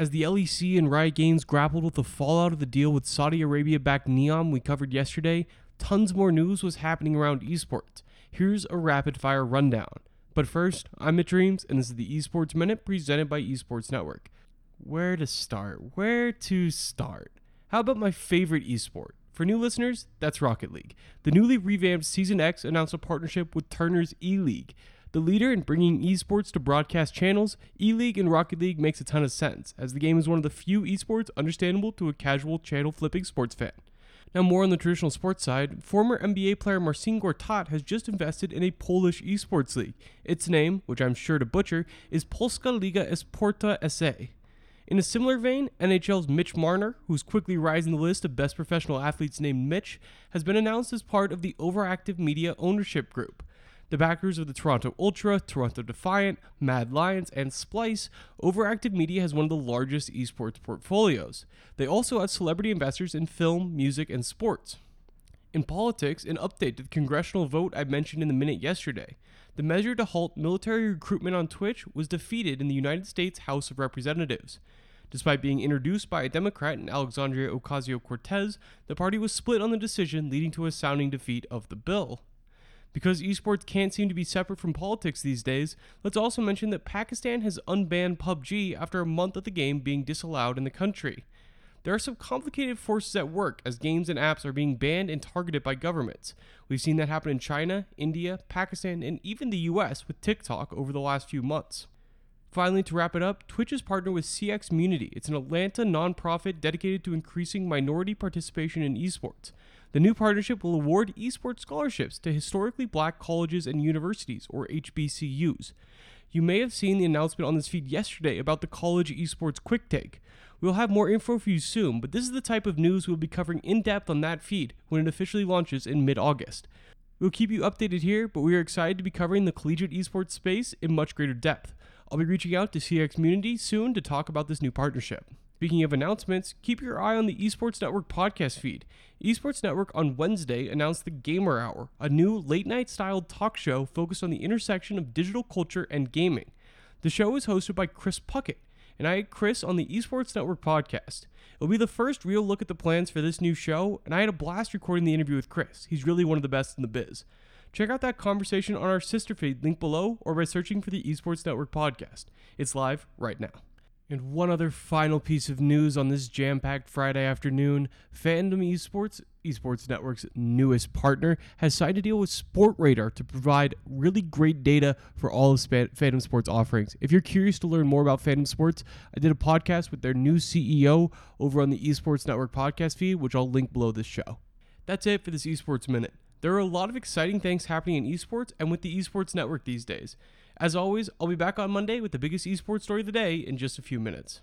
As the LEC and Riot Games grappled with the fallout of the deal with Saudi Arabia backed Neom we covered yesterday, tons more news was happening around esports. Here's a rapid fire rundown. But first, I'm Mitch Reams, and this is the Esports Minute presented by Esports Network. Where to start? Where to start? How about my favorite esport? For new listeners, that's Rocket League. The newly revamped Season X announced a partnership with Turner's E League. The leader in bringing esports to broadcast channels, E League and Rocket League makes a ton of sense, as the game is one of the few esports understandable to a casual channel flipping sports fan. Now, more on the traditional sports side, former NBA player Marcin Gortat has just invested in a Polish esports league. Its name, which I'm sure to butcher, is Polska Liga Esporta SA. In a similar vein, NHL's Mitch Marner, who's quickly rising the list of best professional athletes named Mitch, has been announced as part of the Overactive Media ownership group. The backers of the Toronto Ultra, Toronto Defiant, Mad Lions, and Splyce, Overactive Media has one of the largest esports portfolios. They also have celebrity investors in film, music, and sports. In politics, an update to the congressional vote I mentioned in the minute yesterday. The measure to halt military recruitment on Twitch was defeated in the United States House of Representatives. Despite being introduced by a Democrat in Alexandria Ocasio Cortez, the party was split on the decision, leading to a sounding defeat of the bill. Because esports can't seem to be separate from politics these days, let's also mention that Pakistan has unbanned PUBG after a month of the game being disallowed in the country. There are some complicated forces at work as games and apps are being banned and targeted by governments. We've seen that happen in China, India, Pakistan, and even the US with TikTok over the last few months. Finally, to wrap it up, Twitch is partnered with CXmunity. It's an Atlanta nonprofit dedicated to increasing minority participation in esports. The new partnership will award esports scholarships to historically black colleges and universities, or HBCUs. You may have seen the announcement on this feed yesterday about the college esports quick take. We'll have more info for you soon, but this is the type of news we'll be covering in depth on that feed when it officially launches in mid August. We'll keep you updated here, but we are excited to be covering the collegiate esports space in much greater depth. I'll be reaching out to CXmunity soon to talk about this new partnership. Speaking of announcements, keep your eye on the Esports Network podcast feed. Esports Network on Wednesday announced the Gamer Hour, a new late night styled talk show focused on the intersection of digital culture and gaming. The show is hosted by Chris Puckett, and I had Chris on the Esports Network podcast. It'll be the first real look at the plans for this new show, and I had a blast recording the interview with Chris. He's really one of the best in the biz. Check out that conversation on our sister feed, link below, or by searching for the Esports Network podcast. It's live right now. And one other final piece of news on this jam packed Friday afternoon Fandom Esports, Esports Network's newest partner, has signed a deal with Sportradar to provide really great data for all of Fandom Sports offerings. If you're curious to learn more about Fandom Sports, I did a podcast with their new CEO over on the Esports Network podcast feed, which I'll link below this show. That's it for this Esports Minute. There are a lot of exciting things happening in esports and with the Esports Network these days. As always, I'll be back on Monday with the biggest esports story of the day in just a few minutes.